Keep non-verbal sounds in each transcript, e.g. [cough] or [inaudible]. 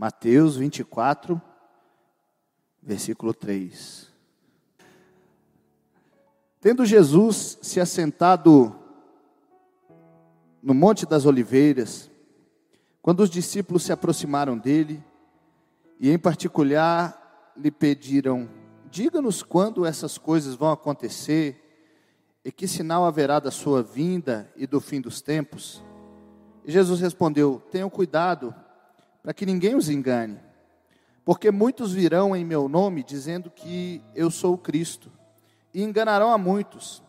Mateus 24, versículo 3. Tendo Jesus se assentado no Monte das Oliveiras, quando os discípulos se aproximaram dele, e em particular lhe pediram: Diga-nos quando essas coisas vão acontecer, e que sinal haverá da sua vinda e do fim dos tempos? E Jesus respondeu: Tenham cuidado, para que ninguém os engane, porque muitos virão em meu nome dizendo que eu sou o Cristo, e enganarão a muitos.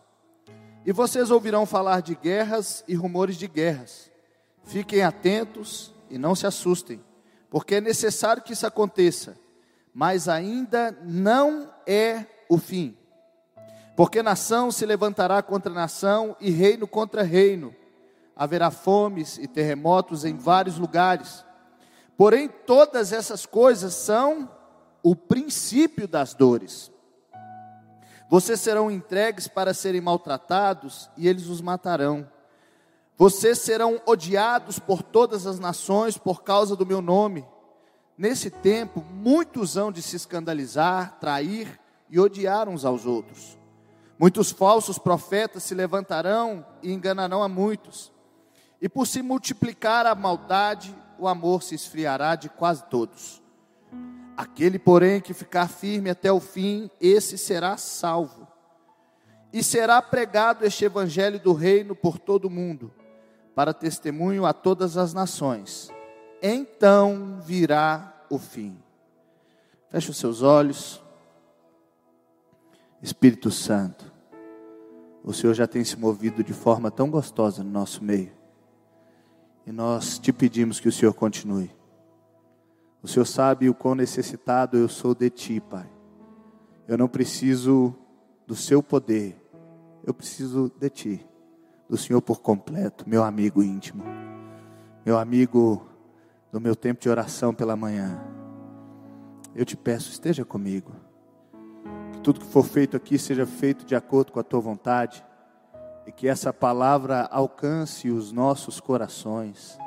E vocês ouvirão falar de guerras e rumores de guerras. Fiquem atentos e não se assustem, porque é necessário que isso aconteça, mas ainda não é o fim. Porque nação se levantará contra nação e reino contra reino. Haverá fomes e terremotos em vários lugares. Porém, todas essas coisas são o princípio das dores. Vocês serão entregues para serem maltratados e eles os matarão. Vocês serão odiados por todas as nações por causa do meu nome. Nesse tempo, muitos hão de se escandalizar, trair e odiar uns aos outros. Muitos falsos profetas se levantarão e enganarão a muitos. E por se multiplicar a maldade, o amor se esfriará de quase todos. Aquele, porém, que ficar firme até o fim, esse será salvo. E será pregado este evangelho do reino por todo o mundo, para testemunho a todas as nações. Então virá o fim. Feche os seus olhos. Espírito Santo, o Senhor já tem se movido de forma tão gostosa no nosso meio. E nós te pedimos que o Senhor continue. O Senhor sabe o quão necessitado eu sou de Ti, Pai. Eu não preciso do Seu poder, eu preciso de Ti, do Senhor por completo, meu amigo íntimo, meu amigo do meu tempo de oração pela manhã. Eu te peço, esteja comigo. Que tudo que for feito aqui seja feito de acordo com a Tua vontade e que essa palavra alcance os nossos corações.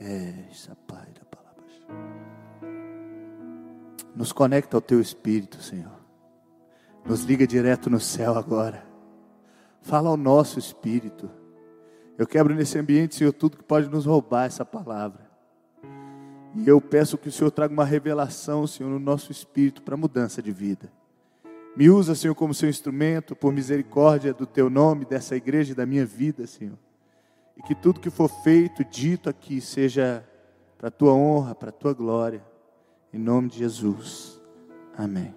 É, essa pai da palavra. Nos conecta ao teu espírito, Senhor. Nos liga direto no céu agora. Fala ao nosso espírito. Eu quebro nesse ambiente, Senhor, tudo que pode nos roubar essa palavra. E eu peço que o Senhor traga uma revelação, Senhor, no nosso espírito para mudança de vida. Me usa, Senhor, como seu instrumento, por misericórdia do teu nome, dessa igreja e da minha vida, Senhor. E que tudo que for feito, dito aqui, seja para a tua honra, para a tua glória. Em nome de Jesus. Amém.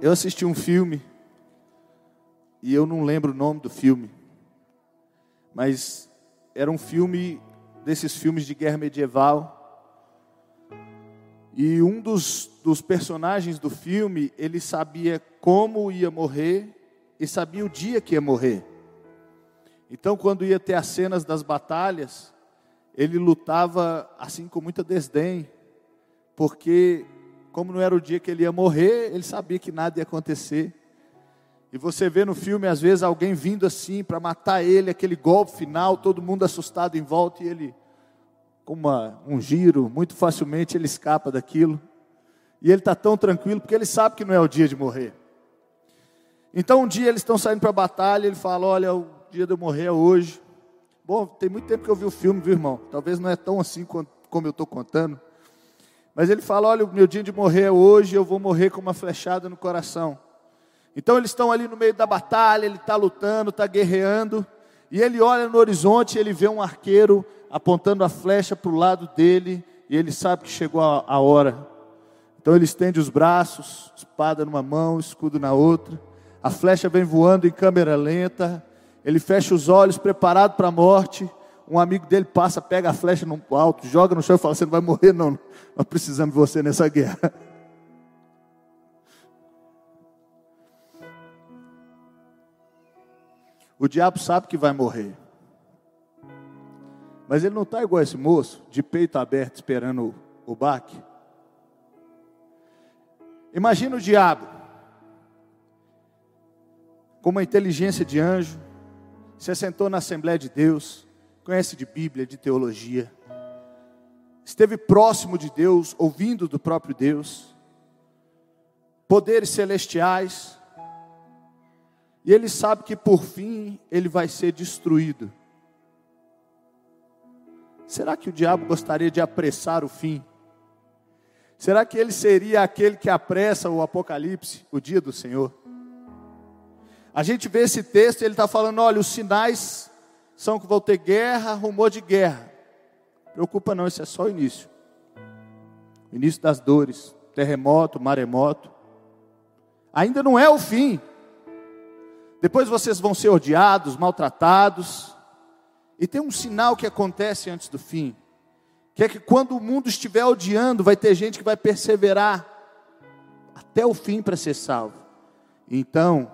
Eu assisti um filme, e eu não lembro o nome do filme, mas era um filme desses filmes de guerra medieval e um dos, dos personagens do filme, ele sabia como ia morrer e sabia o dia que ia morrer. Então, quando ia ter as cenas das batalhas, ele lutava assim com muita desdém, porque como não era o dia que ele ia morrer, ele sabia que nada ia acontecer. E você vê no filme às vezes alguém vindo assim para matar ele, aquele golpe final, todo mundo assustado em volta e ele com uma, um giro, muito facilmente ele escapa daquilo. E ele está tão tranquilo porque ele sabe que não é o dia de morrer. Então um dia eles estão saindo para a batalha, ele fala: Olha, o dia de eu morrer é hoje. Bom, tem muito tempo que eu vi o filme, viu irmão? Talvez não é tão assim como eu estou contando. Mas ele fala: Olha, o meu dia de morrer é hoje, eu vou morrer com uma flechada no coração. Então eles estão ali no meio da batalha, ele está lutando, está guerreando, e ele olha no horizonte ele vê um arqueiro apontando a flecha para o lado dele, e ele sabe que chegou a, a hora. Então ele estende os braços, espada numa mão, escudo na outra. A flecha vem voando em câmera lenta. Ele fecha os olhos, preparado para a morte. Um amigo dele passa, pega a flecha no alto, joga no chão e fala: Você não vai morrer, não. Nós precisamos de você nessa guerra. [laughs] O diabo sabe que vai morrer. Mas ele não está igual esse moço, de peito aberto, esperando o, baque. Imagina o diabo, com uma inteligência de anjo, se assentou na Assembleia de Deus, conhece de Bíblia, de teologia, esteve próximo de Deus, ouvindo do próprio Deus, poderes celestiais, e ele sabe que por fim ele vai ser destruído. Será que o diabo gostaria de apressar o fim? Será que ele seria aquele que apressa o apocalipse, o dia do Senhor? A gente vê esse texto e ele está falando: olha, os sinais são que vão ter guerra, rumor de guerra. Preocupa não, isso é só o início. O início das dores, terremoto, maremoto. Ainda não é o fim. Depois vocês vão ser odiados, maltratados. E tem um sinal que acontece antes do fim, que é que quando o mundo estiver odiando, vai ter gente que vai perseverar até o fim para ser salvo. Então,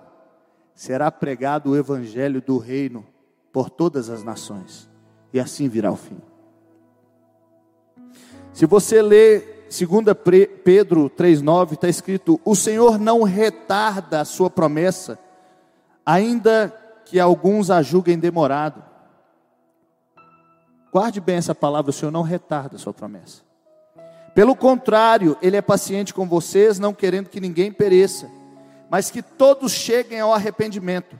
será pregado o evangelho do reino por todas as nações, e assim virá o fim. Se você ler 2 Pedro 3,9, está escrito: O Senhor não retarda a sua promessa, ainda que alguns a julguem demorado. Guarde bem essa palavra: o Senhor não retarda a sua promessa. Pelo contrário, Ele é paciente com vocês, não querendo que ninguém pereça, mas que todos cheguem ao arrependimento.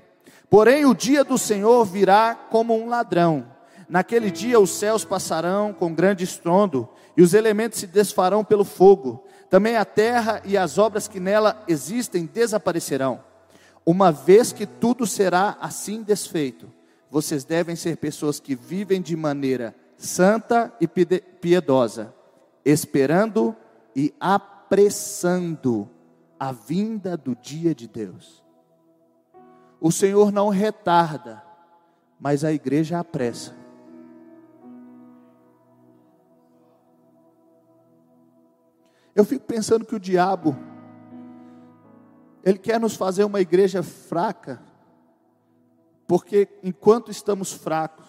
Porém, o dia do Senhor virá como um ladrão. Naquele dia os céus passarão com grande estrondo, e os elementos se desfarão pelo fogo. Também a terra e as obras que nela existem desaparecerão. Uma vez que tudo será assim desfeito, vocês devem ser pessoas que vivem de maneira santa e piedosa, esperando e apressando a vinda do dia de Deus. O Senhor não retarda, mas a igreja apressa. Eu fico pensando que o diabo, ele quer nos fazer uma igreja fraca, porque enquanto estamos fracos,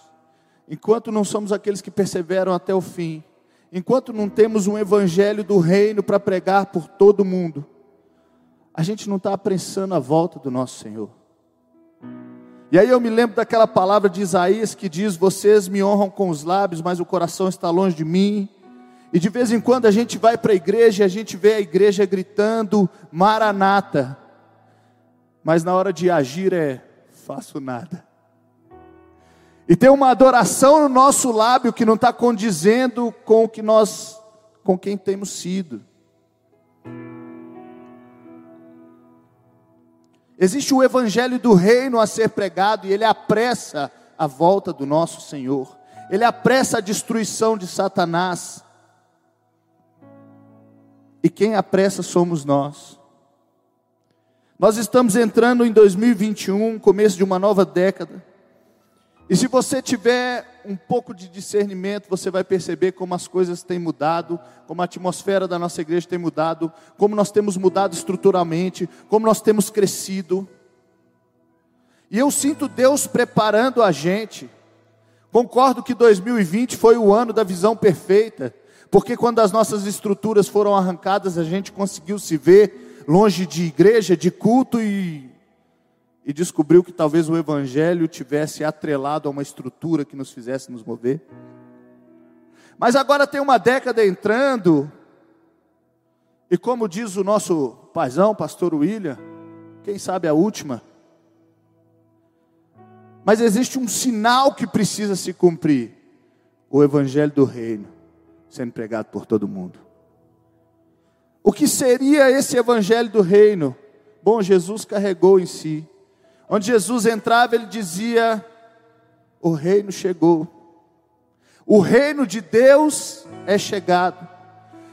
enquanto não somos aqueles que perseveram até o fim, enquanto não temos um evangelho do reino para pregar por todo mundo, a gente não está apressando a volta do nosso Senhor. E aí eu me lembro daquela palavra de Isaías que diz: Vocês me honram com os lábios, mas o coração está longe de mim. E de vez em quando a gente vai para a igreja e a gente vê a igreja gritando Maranata, mas na hora de agir é faço nada. E tem uma adoração no nosso lábio que não está condizendo com o que nós, com quem temos sido. Existe o evangelho do reino a ser pregado e ele apressa a volta do nosso Senhor. Ele apressa a destruição de Satanás. E quem apressa somos nós. Nós estamos entrando em 2021, começo de uma nova década. E se você tiver um pouco de discernimento, você vai perceber como as coisas têm mudado, como a atmosfera da nossa igreja tem mudado, como nós temos mudado estruturalmente, como nós temos crescido. E eu sinto Deus preparando a gente. Concordo que 2020 foi o ano da visão perfeita, porque quando as nossas estruturas foram arrancadas, a gente conseguiu se ver longe de igreja, de culto e e descobriu que talvez o Evangelho tivesse atrelado a uma estrutura que nos fizesse nos mover. Mas agora tem uma década entrando, e como diz o nosso paizão, pastor William, quem sabe a última. Mas existe um sinal que precisa se cumprir: o Evangelho do Reino sendo pregado por todo mundo. O que seria esse Evangelho do Reino? Bom, Jesus carregou em si Onde Jesus entrava, ele dizia: O reino chegou. O reino de Deus é chegado.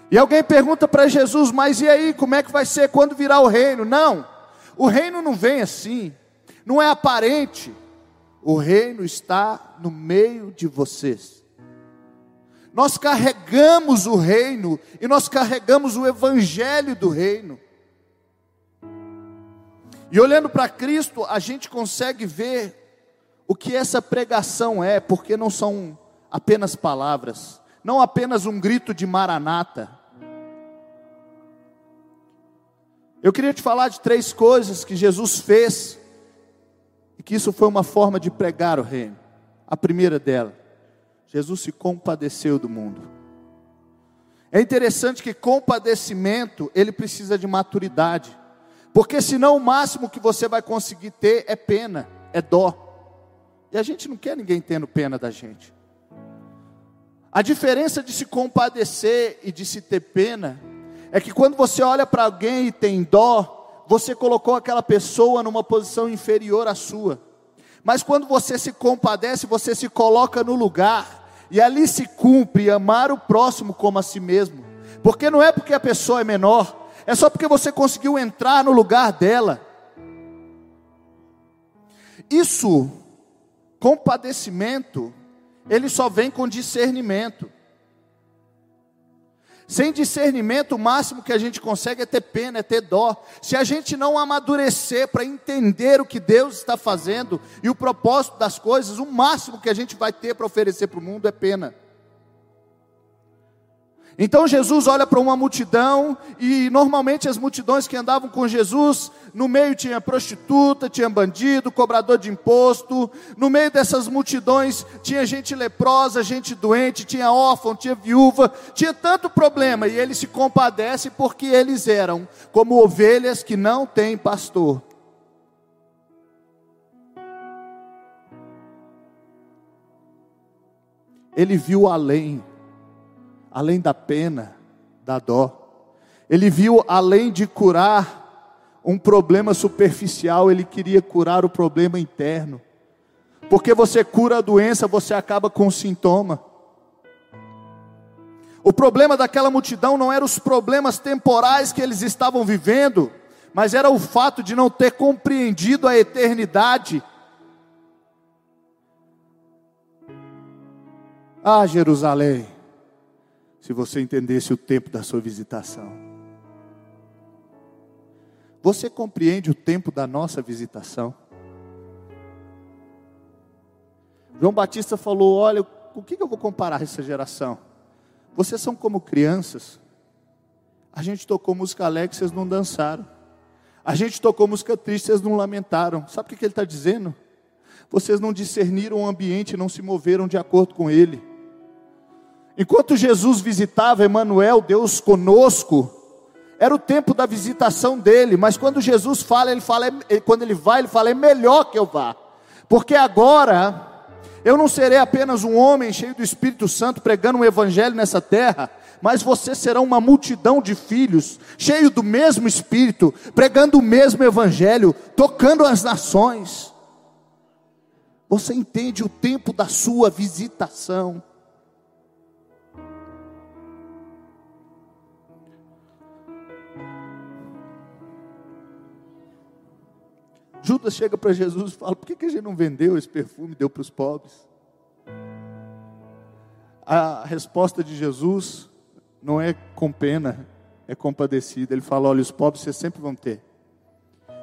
E alguém pergunta para Jesus: Mas e aí, como é que vai ser quando virá o reino? Não, o reino não vem assim, não é aparente. O reino está no meio de vocês. Nós carregamos o reino e nós carregamos o evangelho do reino. E olhando para Cristo, a gente consegue ver o que essa pregação é, porque não são apenas palavras, não apenas um grito de maranata. Eu queria te falar de três coisas que Jesus fez e que isso foi uma forma de pregar o reino. A primeira dela, Jesus se compadeceu do mundo. É interessante que compadecimento, ele precisa de maturidade. Porque senão o máximo que você vai conseguir ter é pena, é dó. E a gente não quer ninguém tendo pena da gente. A diferença de se compadecer e de se ter pena é que quando você olha para alguém e tem dó, você colocou aquela pessoa numa posição inferior à sua. Mas quando você se compadece, você se coloca no lugar e ali se cumpre amar o próximo como a si mesmo. Porque não é porque a pessoa é menor, é só porque você conseguiu entrar no lugar dela. Isso, compadecimento, ele só vem com discernimento. Sem discernimento, o máximo que a gente consegue é ter pena, é ter dó. Se a gente não amadurecer para entender o que Deus está fazendo e o propósito das coisas, o máximo que a gente vai ter para oferecer para o mundo é pena. Então Jesus olha para uma multidão, e normalmente as multidões que andavam com Jesus, no meio tinha prostituta, tinha bandido, cobrador de imposto, no meio dessas multidões tinha gente leprosa, gente doente, tinha órfão, tinha viúva, tinha tanto problema, e ele se compadece porque eles eram como ovelhas que não têm pastor. Ele viu além além da pena, da dó. Ele viu além de curar um problema superficial, ele queria curar o problema interno. Porque você cura a doença, você acaba com o sintoma. O problema daquela multidão não eram os problemas temporais que eles estavam vivendo, mas era o fato de não ter compreendido a eternidade. Ah, Jerusalém, se você entendesse o tempo da sua visitação. Você compreende o tempo da nossa visitação? João Batista falou: Olha, com que eu vou comparar essa geração? Vocês são como crianças. A gente tocou música alegre, vocês não dançaram. A gente tocou música triste, vocês não lamentaram. Sabe o que ele está dizendo? Vocês não discerniram o ambiente, não se moveram de acordo com ele. Enquanto Jesus visitava Emanuel, Deus conosco, era o tempo da visitação dele, mas quando Jesus fala, ele fala, quando ele vai, ele fala, é melhor que eu vá. Porque agora eu não serei apenas um homem cheio do Espírito Santo pregando o evangelho nessa terra, mas você será uma multidão de filhos, cheio do mesmo Espírito, pregando o mesmo evangelho, tocando as nações. Você entende o tempo da sua visitação? Judas chega para Jesus e fala: por que, que a gente não vendeu esse perfume e deu para os pobres? A resposta de Jesus não é com pena, é compadecida. Ele fala: olha, os pobres vocês sempre vão ter.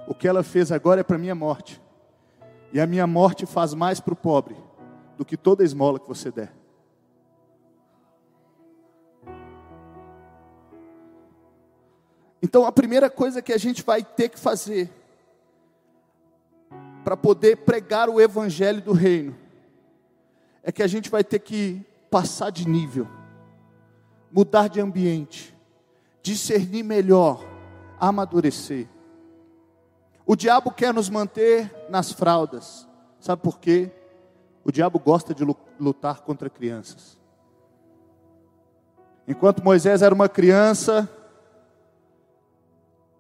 O que ela fez agora é para minha morte. E a minha morte faz mais para o pobre do que toda esmola que você der. Então a primeira coisa que a gente vai ter que fazer para poder pregar o evangelho do reino, é que a gente vai ter que passar de nível, mudar de ambiente, discernir melhor, amadurecer. O diabo quer nos manter nas fraldas, sabe por quê? O diabo gosta de lutar contra crianças. Enquanto Moisés era uma criança,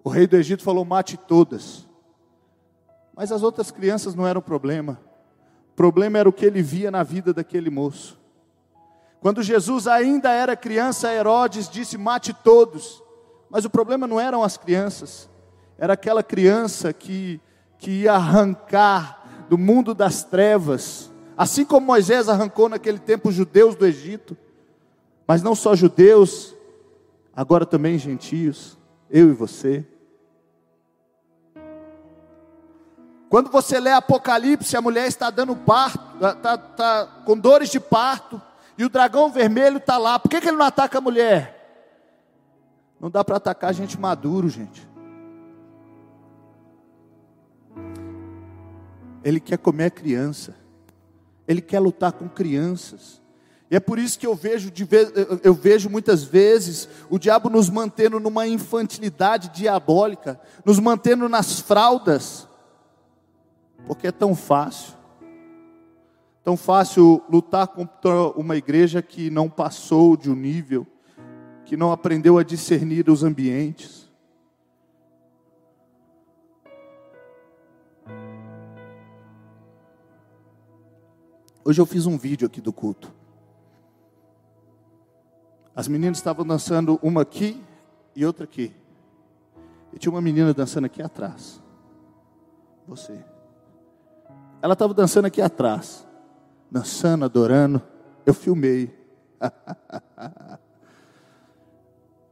o rei do Egito falou: mate todas. Mas as outras crianças não eram problema. O problema era o que ele via na vida daquele moço. Quando Jesus ainda era criança, Herodes disse: mate todos. Mas o problema não eram as crianças, era aquela criança que, que ia arrancar do mundo das trevas, assim como Moisés arrancou naquele tempo os judeus do Egito, mas não só judeus, agora também gentios, eu e você. Quando você lê Apocalipse, a mulher está dando parto, está, está com dores de parto, e o dragão vermelho está lá. Por que, que ele não ataca a mulher? Não dá para atacar gente maduro, gente. Ele quer comer criança. Ele quer lutar com crianças. E é por isso que eu vejo, eu vejo muitas vezes o diabo nos mantendo numa infantilidade diabólica, nos mantendo nas fraldas, porque é tão fácil, tão fácil lutar contra uma igreja que não passou de um nível, que não aprendeu a discernir os ambientes. Hoje eu fiz um vídeo aqui do culto. As meninas estavam dançando uma aqui e outra aqui. E tinha uma menina dançando aqui atrás. Você. Ela estava dançando aqui atrás. Dançando, adorando. Eu filmei. [laughs]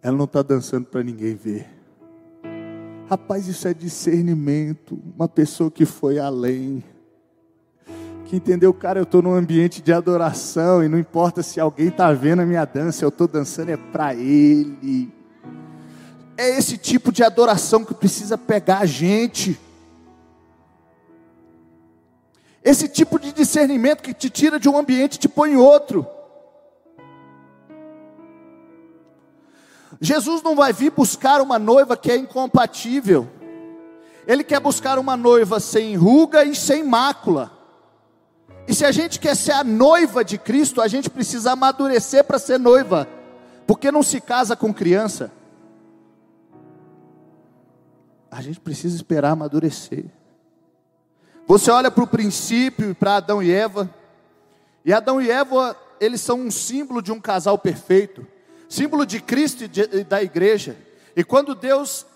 Ela não está dançando para ninguém ver. Rapaz, isso é discernimento. Uma pessoa que foi além que entendeu, cara, eu estou num ambiente de adoração e não importa se alguém está vendo a minha dança, eu estou dançando é para Ele. É esse tipo de adoração que precisa pegar a gente. Esse tipo de discernimento que te tira de um ambiente e te põe em outro. Jesus não vai vir buscar uma noiva que é incompatível. Ele quer buscar uma noiva sem ruga e sem mácula. E se a gente quer ser a noiva de Cristo, a gente precisa amadurecer para ser noiva, porque não se casa com criança. A gente precisa esperar amadurecer. Você olha para o princípio, para Adão e Eva, e Adão e Eva, eles são um símbolo de um casal perfeito, símbolo de Cristo e da igreja. E quando Deus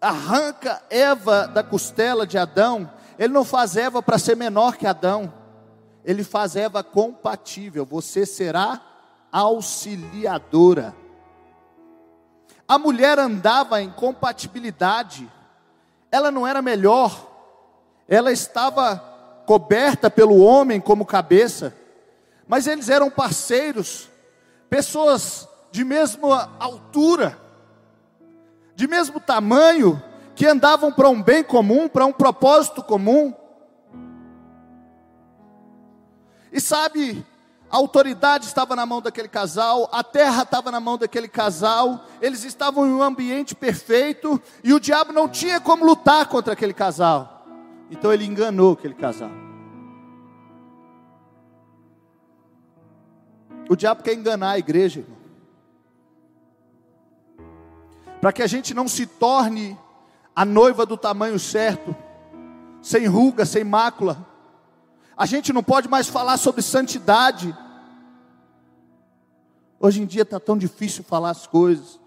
arranca Eva da costela de Adão, Ele não faz Eva para ser menor que Adão ele faz Eva compatível, você será auxiliadora. A mulher andava em compatibilidade, ela não era melhor, ela estava coberta pelo homem como cabeça, mas eles eram parceiros, pessoas de mesma altura, de mesmo tamanho, que andavam para um bem comum, para um propósito comum. E sabe, a autoridade estava na mão daquele casal, a terra estava na mão daquele casal, eles estavam em um ambiente perfeito e o diabo não tinha como lutar contra aquele casal. Então ele enganou aquele casal. O diabo quer enganar a igreja, irmão. Para que a gente não se torne a noiva do tamanho certo, sem ruga, sem mácula a gente não pode mais falar sobre santidade. Hoje em dia está tão difícil falar as coisas,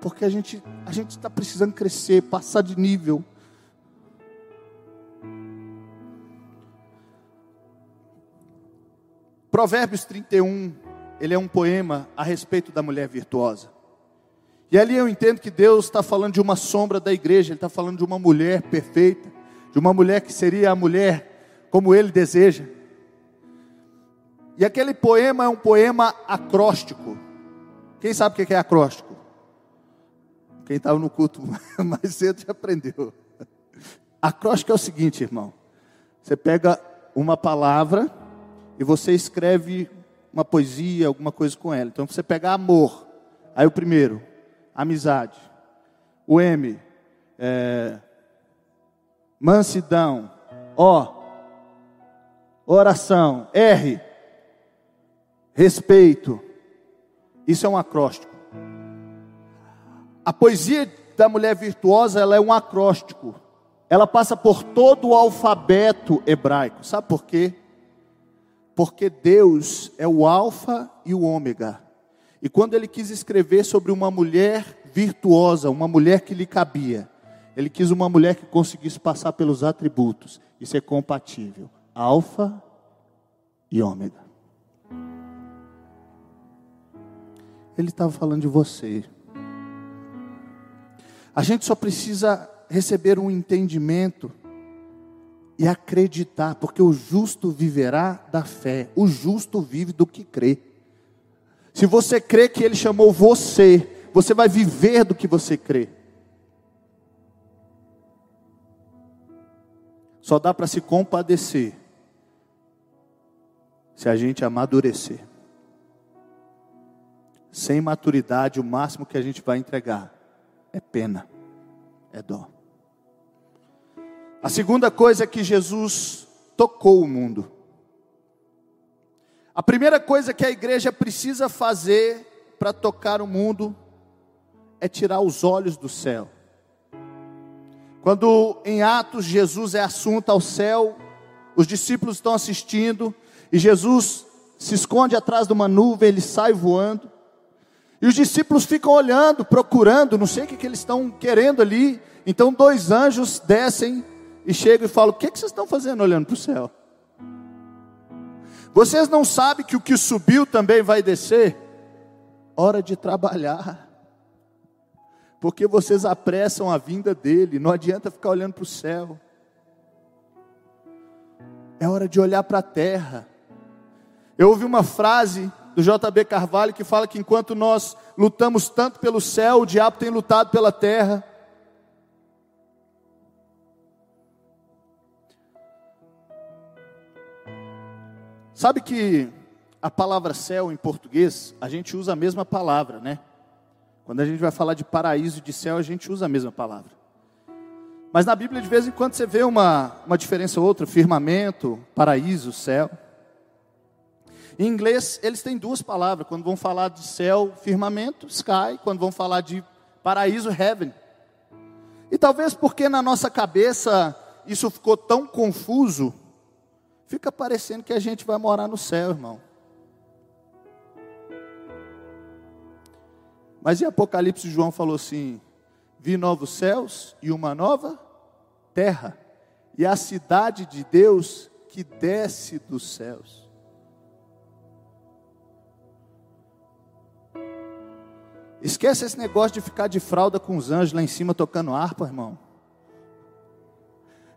porque a gente a gente está precisando crescer, passar de nível. Provérbios 31, ele é um poema a respeito da mulher virtuosa. E ali eu entendo que Deus está falando de uma sombra da igreja, Ele está falando de uma mulher perfeita, de uma mulher que seria a mulher como ele deseja. E aquele poema é um poema acróstico. Quem sabe o que é acróstico? Quem estava no culto [laughs] mais cedo já aprendeu. Acróstico é o seguinte, irmão. Você pega uma palavra e você escreve uma poesia, alguma coisa com ela. Então você pega amor. Aí o primeiro, amizade. O M, é, mansidão. O, oração. R, respeito. Isso é um acróstico. A poesia da mulher virtuosa, ela é um acróstico. Ela passa por todo o alfabeto hebraico. Sabe por quê? Porque Deus é o alfa e o ômega. E quando ele quis escrever sobre uma mulher virtuosa, uma mulher que lhe cabia, ele quis uma mulher que conseguisse passar pelos atributos e ser compatível. Alfa e Ômega. Ele estava falando de você. A gente só precisa receber um entendimento e acreditar, porque o justo viverá da fé. O justo vive do que crê. Se você crê que Ele chamou você, você vai viver do que você crê. Só dá para se compadecer se a gente amadurecer. Sem maturidade, o máximo que a gente vai entregar é pena, é dó. A segunda coisa é que Jesus tocou o mundo. A primeira coisa que a igreja precisa fazer para tocar o mundo é tirar os olhos do céu. Quando em Atos Jesus é assunto ao céu, os discípulos estão assistindo e Jesus se esconde atrás de uma nuvem, ele sai voando. E os discípulos ficam olhando, procurando, não sei o que, que eles estão querendo ali. Então dois anjos descem e chegam e falam: O que, que vocês estão fazendo olhando para o céu? Vocês não sabem que o que subiu também vai descer? Hora de trabalhar. Porque vocês apressam a vinda dele, não adianta ficar olhando para o céu. É hora de olhar para a terra. Eu ouvi uma frase do JB Carvalho que fala que enquanto nós lutamos tanto pelo céu, o diabo tem lutado pela terra. Sabe que a palavra céu em português, a gente usa a mesma palavra, né? Quando a gente vai falar de paraíso e de céu, a gente usa a mesma palavra. Mas na Bíblia, de vez em quando, você vê uma, uma diferença ou outra: firmamento, paraíso, céu. Em inglês, eles têm duas palavras. Quando vão falar de céu, firmamento, sky. Quando vão falar de paraíso, heaven. E talvez porque na nossa cabeça isso ficou tão confuso, Fica parecendo que a gente vai morar no céu, irmão. Mas em Apocalipse, João falou assim: Vi novos céus e uma nova terra, e a cidade de Deus que desce dos céus. Esquece esse negócio de ficar de fralda com os anjos lá em cima tocando harpa, irmão.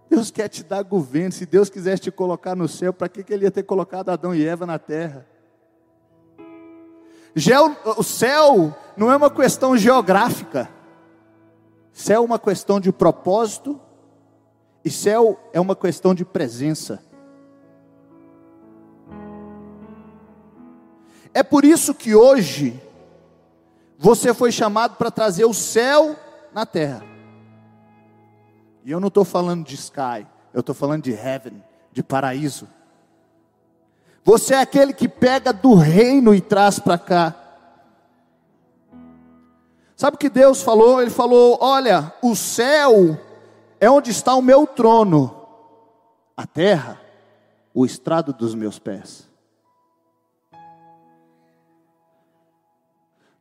Deus quer te dar governo. Se Deus quisesse te colocar no céu, para que, que Ele ia ter colocado Adão e Eva na terra? O céu não é uma questão geográfica. Céu é uma questão de propósito. E céu é uma questão de presença. É por isso que hoje você foi chamado para trazer o céu na terra. E eu não estou falando de sky, eu estou falando de heaven, de paraíso. Você é aquele que pega do reino e traz para cá. Sabe o que Deus falou? Ele falou: Olha, o céu é onde está o meu trono, a terra, o estrado dos meus pés.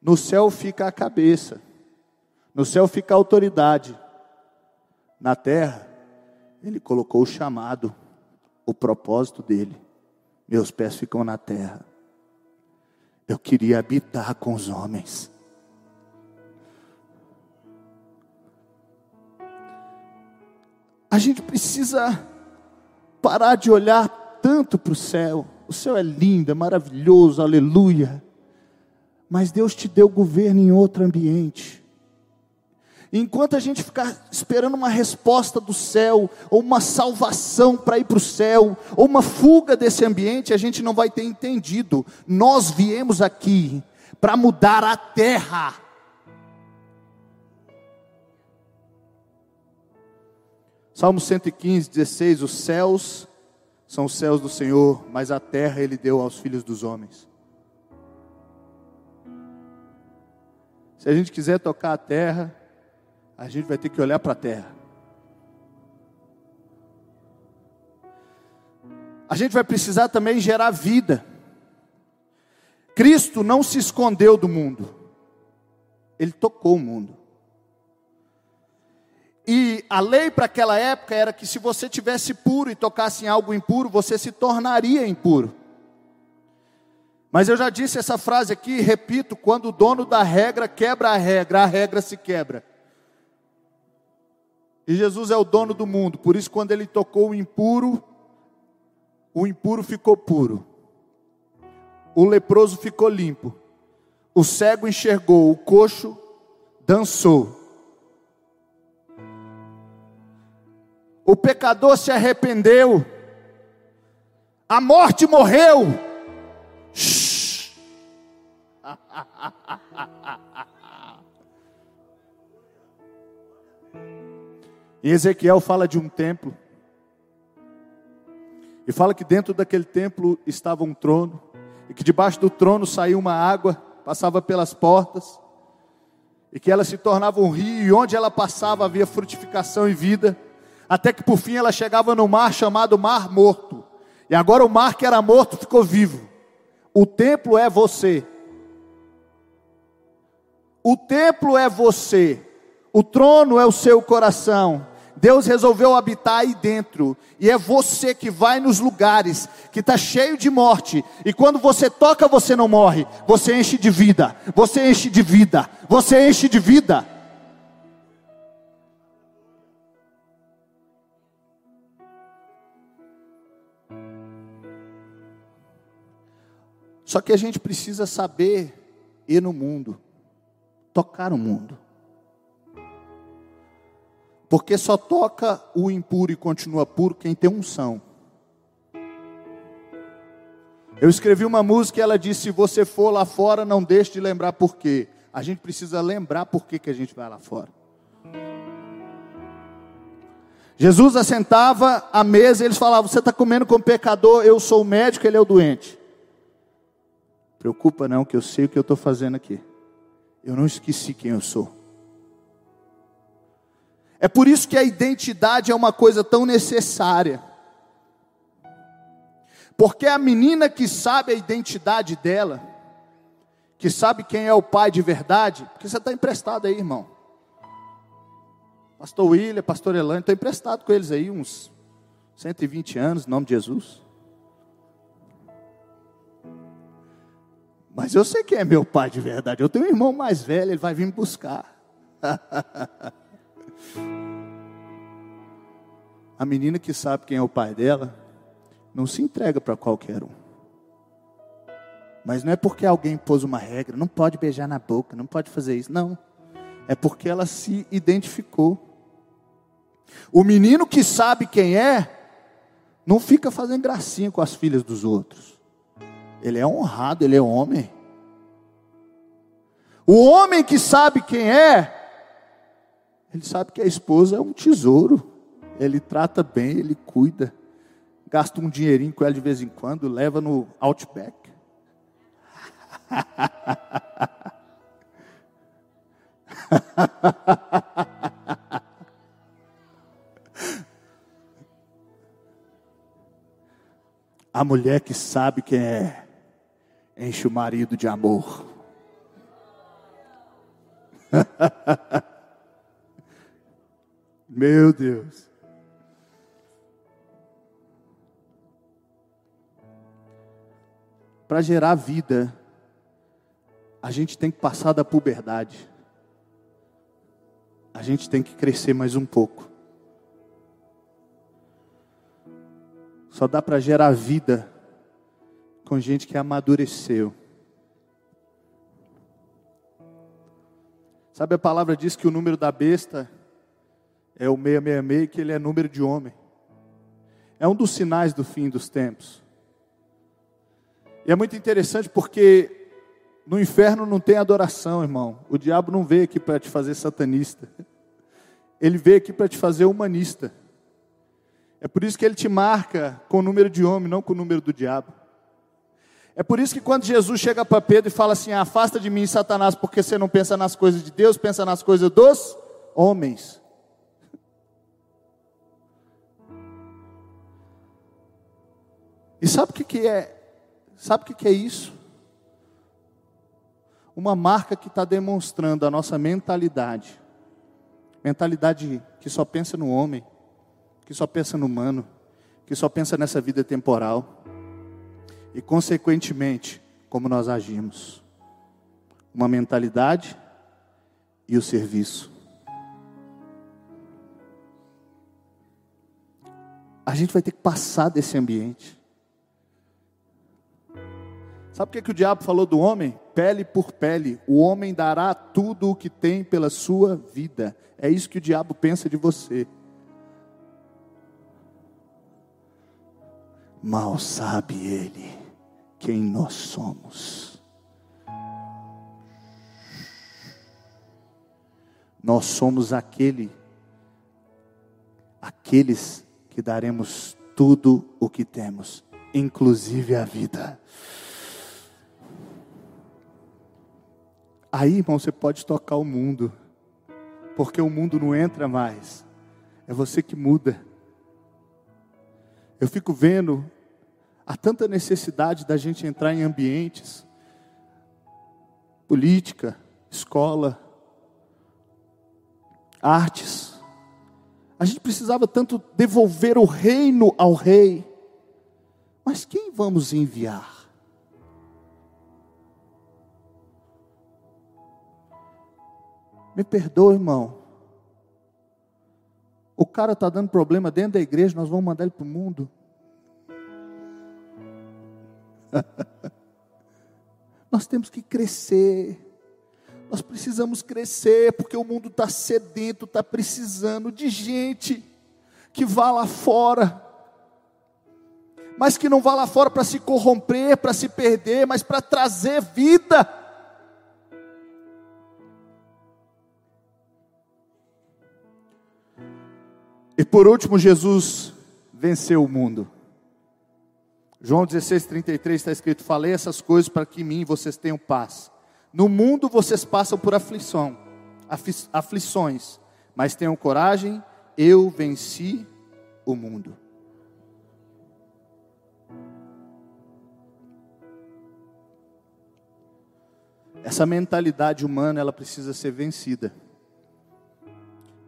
No céu fica a cabeça, no céu fica a autoridade, na terra, ele colocou o chamado, o propósito dele. Meus pés ficam na terra. Eu queria habitar com os homens. A gente precisa parar de olhar tanto para o céu. O céu é lindo, é maravilhoso, aleluia. Mas Deus te deu governo em outro ambiente. Enquanto a gente ficar esperando uma resposta do céu, ou uma salvação para ir para o céu, ou uma fuga desse ambiente, a gente não vai ter entendido. Nós viemos aqui para mudar a terra. Salmo 115, 16: Os céus são os céus do Senhor, mas a terra Ele deu aos filhos dos homens. Se a gente quiser tocar a terra, a gente vai ter que olhar para a terra. A gente vai precisar também gerar vida. Cristo não se escondeu do mundo, ele tocou o mundo. E a lei para aquela época era que se você tivesse puro e tocasse em algo impuro, você se tornaria impuro. Mas eu já disse essa frase aqui, repito: quando o dono da regra quebra a regra, a regra se quebra. E Jesus é o dono do mundo, por isso, quando ele tocou o impuro, o impuro ficou puro, o leproso ficou limpo, o cego enxergou, o coxo dançou. O pecador se arrependeu, a morte morreu. Shhh. [laughs] E Ezequiel fala de um templo. E fala que dentro daquele templo estava um trono. E que debaixo do trono saía uma água, passava pelas portas. E que ela se tornava um rio, e onde ela passava havia frutificação e vida. Até que por fim ela chegava no mar chamado Mar Morto. E agora o mar que era morto ficou vivo. O templo é você. O templo é você. O trono é o seu coração. Deus resolveu habitar aí dentro, e é você que vai nos lugares que está cheio de morte, e quando você toca, você não morre, você enche de vida, você enche de vida, você enche de vida. Só que a gente precisa saber ir no mundo, tocar o mundo. Porque só toca o impuro e continua puro quem tem unção. Eu escrevi uma música e ela disse: se você for lá fora, não deixe de lembrar por quê. A gente precisa lembrar por que, que a gente vai lá fora. Jesus assentava à mesa e eles falavam: Você está comendo com pecador, eu sou o médico, ele é o doente. Preocupa não, que eu sei o que eu estou fazendo aqui. Eu não esqueci quem eu sou. É por isso que a identidade é uma coisa tão necessária. Porque a menina que sabe a identidade dela, que sabe quem é o pai de verdade, porque você está emprestado aí, irmão. Pastor William, Pastor Elane, estou emprestado com eles aí uns 120 anos, em nome de Jesus. Mas eu sei quem é meu pai de verdade. Eu tenho um irmão mais velho, ele vai vir me buscar. [laughs] A menina que sabe quem é o pai dela, não se entrega para qualquer um. Mas não é porque alguém pôs uma regra, não pode beijar na boca, não pode fazer isso. Não. É porque ela se identificou. O menino que sabe quem é, não fica fazendo gracinha com as filhas dos outros. Ele é honrado, ele é homem. O homem que sabe quem é, ele sabe que a esposa é um tesouro. Ele trata bem, ele cuida. Gasta um dinheirinho com ela de vez em quando, leva no Outback. [laughs] A mulher que sabe quem é, enche o marido de amor. [laughs] Meu Deus. Para gerar vida, a gente tem que passar da puberdade. A gente tem que crescer mais um pouco. Só dá para gerar vida com gente que amadureceu. Sabe a palavra diz que o número da besta é o 666, que ele é número de homem. É um dos sinais do fim dos tempos. E é muito interessante porque no inferno não tem adoração, irmão. O diabo não veio aqui para te fazer satanista. Ele veio aqui para te fazer humanista. É por isso que ele te marca com o número de homem, não com o número do diabo. É por isso que quando Jesus chega para Pedro e fala assim: Afasta de mim, Satanás, porque você não pensa nas coisas de Deus, pensa nas coisas dos homens. E sabe o que, que é? Sabe o que, que é isso? Uma marca que está demonstrando a nossa mentalidade. Mentalidade que só pensa no homem, que só pensa no humano, que só pensa nessa vida temporal. E, consequentemente, como nós agimos. Uma mentalidade e o serviço. A gente vai ter que passar desse ambiente. Sabe o que, é que o diabo falou do homem? Pele por pele, o homem dará tudo o que tem pela sua vida. É isso que o diabo pensa de você. Mal sabe ele quem nós somos. Nós somos aquele, aqueles que daremos tudo o que temos, inclusive a vida. Aí, irmão, você pode tocar o mundo, porque o mundo não entra mais, é você que muda. Eu fico vendo, há tanta necessidade da gente entrar em ambientes, política, escola, artes. A gente precisava tanto devolver o reino ao rei, mas quem vamos enviar? Me perdoa, irmão. O cara está dando problema dentro da igreja, nós vamos mandar ele para o mundo. [laughs] nós temos que crescer. Nós precisamos crescer, porque o mundo está sedento, está precisando de gente que vá lá fora, mas que não vá lá fora para se corromper, para se perder, mas para trazer vida. E por último, Jesus venceu o mundo. João 16, 33 está escrito: Falei essas coisas para que em mim vocês tenham paz. No mundo vocês passam por aflição, aflições, mas tenham coragem, eu venci o mundo. Essa mentalidade humana, ela precisa ser vencida.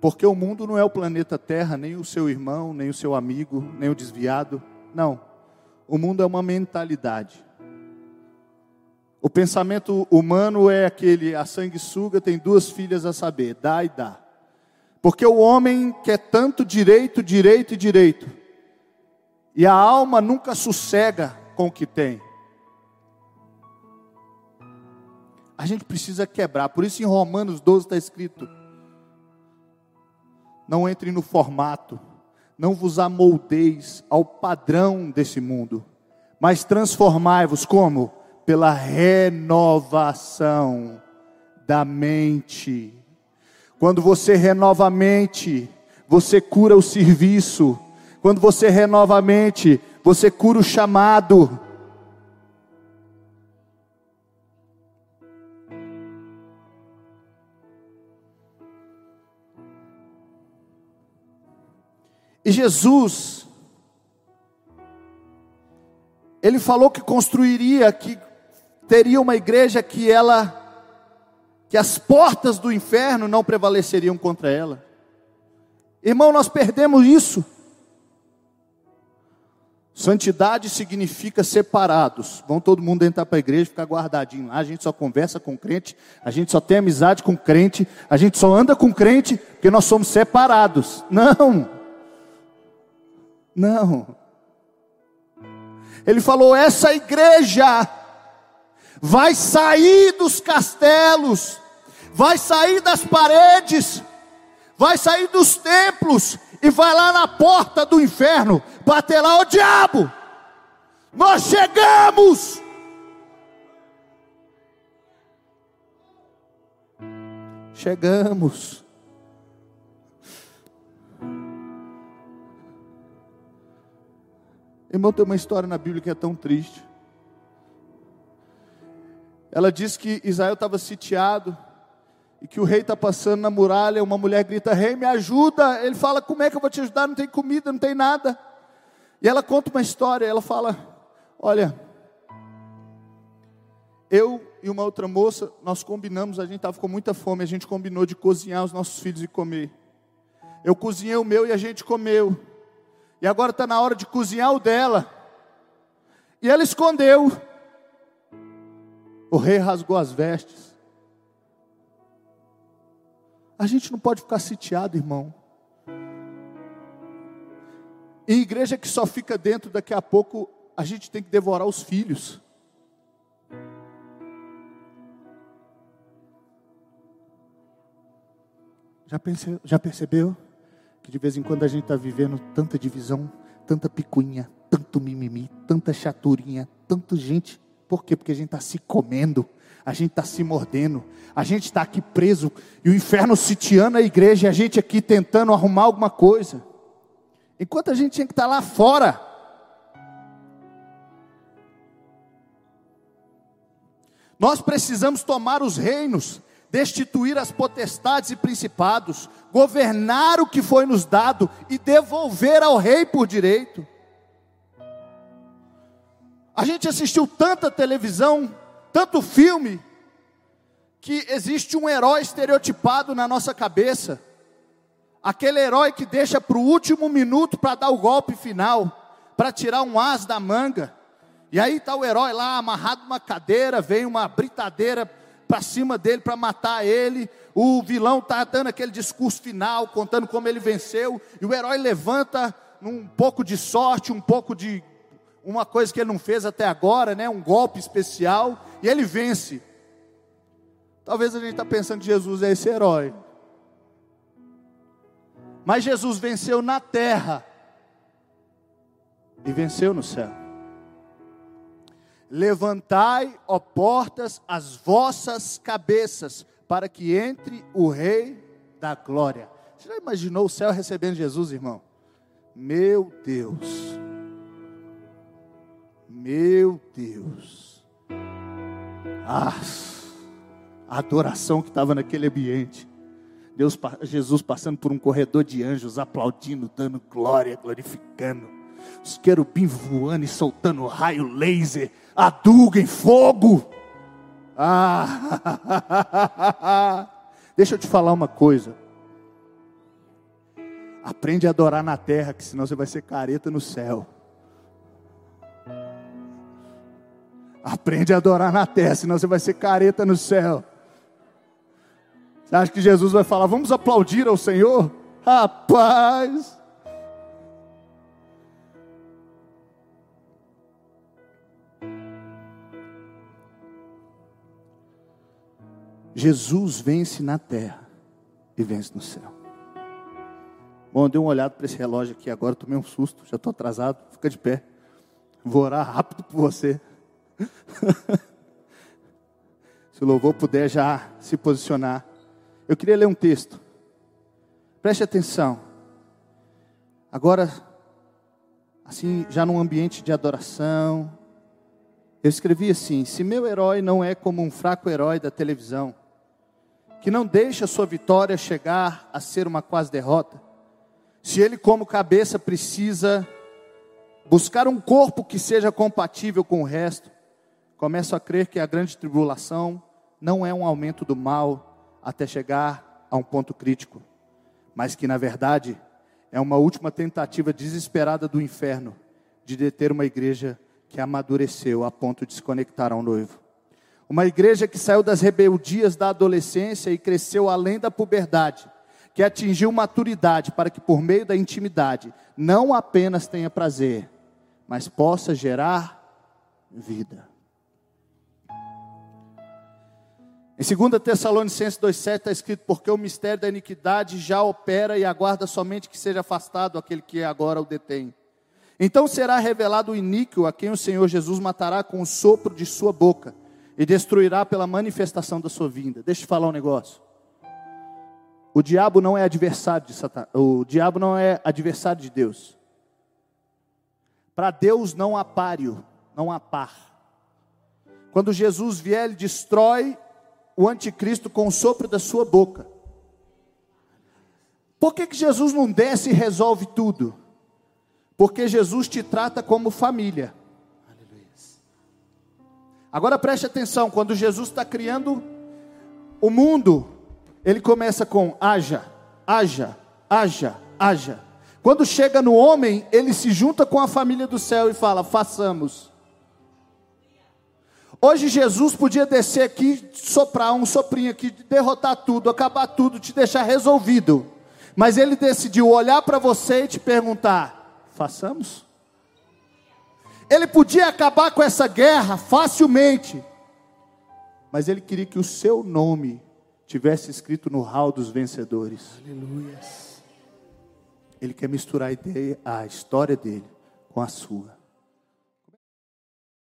Porque o mundo não é o planeta Terra, nem o seu irmão, nem o seu amigo, nem o desviado. Não. O mundo é uma mentalidade. O pensamento humano é aquele: a sanguessuga tem duas filhas a saber, dá e dá. Porque o homem quer tanto direito, direito e direito. E a alma nunca sossega com o que tem. A gente precisa quebrar. Por isso em Romanos 12 está escrito: não entre no formato, não vos amoldeis ao padrão desse mundo, mas transformai-vos como? Pela renovação da mente. Quando você renova a mente, você cura o serviço. Quando você renova a mente, você cura o chamado. E Jesus, ele falou que construiria, que teria uma igreja que ela, que as portas do inferno não prevaleceriam contra ela. Irmão, nós perdemos isso. Santidade significa separados. Vão todo mundo entrar para a igreja, ficar guardadinho lá. A gente só conversa com crente, a gente só tem amizade com crente, a gente só anda com crente porque nós somos separados. Não. Não. Ele falou: essa igreja vai sair dos castelos, vai sair das paredes, vai sair dos templos e vai lá na porta do inferno bater lá o diabo. Nós chegamos. Chegamos. Irmão, tem uma história na Bíblia que é tão triste. Ela diz que Israel estava sitiado e que o rei está passando na muralha. Uma mulher grita: Rei, me ajuda. Ele fala: Como é que eu vou te ajudar? Não tem comida, não tem nada. E ela conta uma história. Ela fala: Olha, eu e uma outra moça, nós combinamos. A gente estava com muita fome. A gente combinou de cozinhar os nossos filhos e comer. Eu cozinhei o meu e a gente comeu. E agora está na hora de cozinhar o dela. E ela escondeu. O rei rasgou as vestes. A gente não pode ficar sitiado, irmão. Em igreja que só fica dentro, daqui a pouco a gente tem que devorar os filhos. Já, percebeu? Que de vez em quando a gente está vivendo tanta divisão, tanta picuinha, tanto mimimi, tanta chaturinha, tanta gente Por quê? Porque a gente está se comendo, a gente está se mordendo, a gente está aqui preso, e o inferno sitiando a igreja, e a gente aqui tentando arrumar alguma coisa. Enquanto a gente tinha que estar tá lá fora. Nós precisamos tomar os reinos, destituir as potestades e principados, governar o que foi nos dado e devolver ao rei por direito. A gente assistiu tanta televisão, tanto filme, que existe um herói estereotipado na nossa cabeça. Aquele herói que deixa para o último minuto para dar o golpe final, para tirar um as da manga. E aí está o herói lá amarrado numa cadeira, vem uma britadeira para cima dele para matar ele. O vilão está dando aquele discurso final, contando como ele venceu. E o herói levanta um pouco de sorte, um pouco de uma coisa que ele não fez até agora, né? um golpe especial, e ele vence. Talvez a gente está pensando que Jesus é esse herói. Mas Jesus venceu na terra e venceu no céu. Levantai, ó portas, as vossas cabeças, para que entre o Rei da Glória. Você já imaginou o céu recebendo Jesus, irmão? Meu Deus. Meu Deus. Ah, a adoração que estava naquele ambiente. Deus, Jesus passando por um corredor de anjos, aplaudindo, dando glória, glorificando. Os querubins voando e soltando raio laser, aduga em fogo. Ah, [laughs] deixa eu te falar uma coisa. Aprende a adorar na terra, que senão você vai ser careta no céu. Aprende a adorar na terra, senão você vai ser careta no céu. Você acha que Jesus vai falar, vamos aplaudir ao Senhor? Rapaz! Jesus vence na terra e vence no céu. Bom, eu dei uma olhada para esse relógio aqui agora, tomei um susto, já estou atrasado, fica de pé. Vou orar rápido por você. [laughs] Se o louvor puder já se posicionar. Eu queria ler um texto. Preste atenção. Agora, assim, já num ambiente de adoração, eu escrevi assim: se meu herói não é como um fraco herói da televisão, que não deixa sua vitória chegar a ser uma quase derrota, se ele, como cabeça, precisa buscar um corpo que seja compatível com o resto, começo a crer que a grande tribulação não é um aumento do mal até chegar a um ponto crítico, mas que na verdade é uma última tentativa desesperada do inferno de deter uma igreja que amadureceu a ponto de se conectar ao noivo. Uma igreja que saiu das rebeldias da adolescência e cresceu além da puberdade, que atingiu maturidade para que por meio da intimidade não apenas tenha prazer, mas possa gerar vida. Em 2 Tessalonicenses 2,7 está escrito: Porque o mistério da iniquidade já opera e aguarda somente que seja afastado aquele que agora o detém. Então será revelado o iníquo a quem o Senhor Jesus matará com o sopro de sua boca e destruirá pela manifestação da sua vinda. Deixa eu te falar um negócio. O diabo não é adversário de Satanás. O diabo não é adversário de Deus. Para Deus não há páreo, não há par. Quando Jesus vier, ele destrói o anticristo com o sopro da sua boca. Por que, que Jesus não desce e resolve tudo? Porque Jesus te trata como família. Agora preste atenção: quando Jesus está criando o mundo, ele começa com haja, haja, haja, haja. Quando chega no homem, ele se junta com a família do céu e fala: façamos. Hoje Jesus podia descer aqui, soprar um soprinho aqui, derrotar tudo, acabar tudo, te deixar resolvido. Mas ele decidiu olhar para você e te perguntar: façamos? Ele podia acabar com essa guerra facilmente, mas ele queria que o seu nome tivesse escrito no hall dos vencedores. Aleluia. Ele quer misturar a, ideia, a história dele com a sua.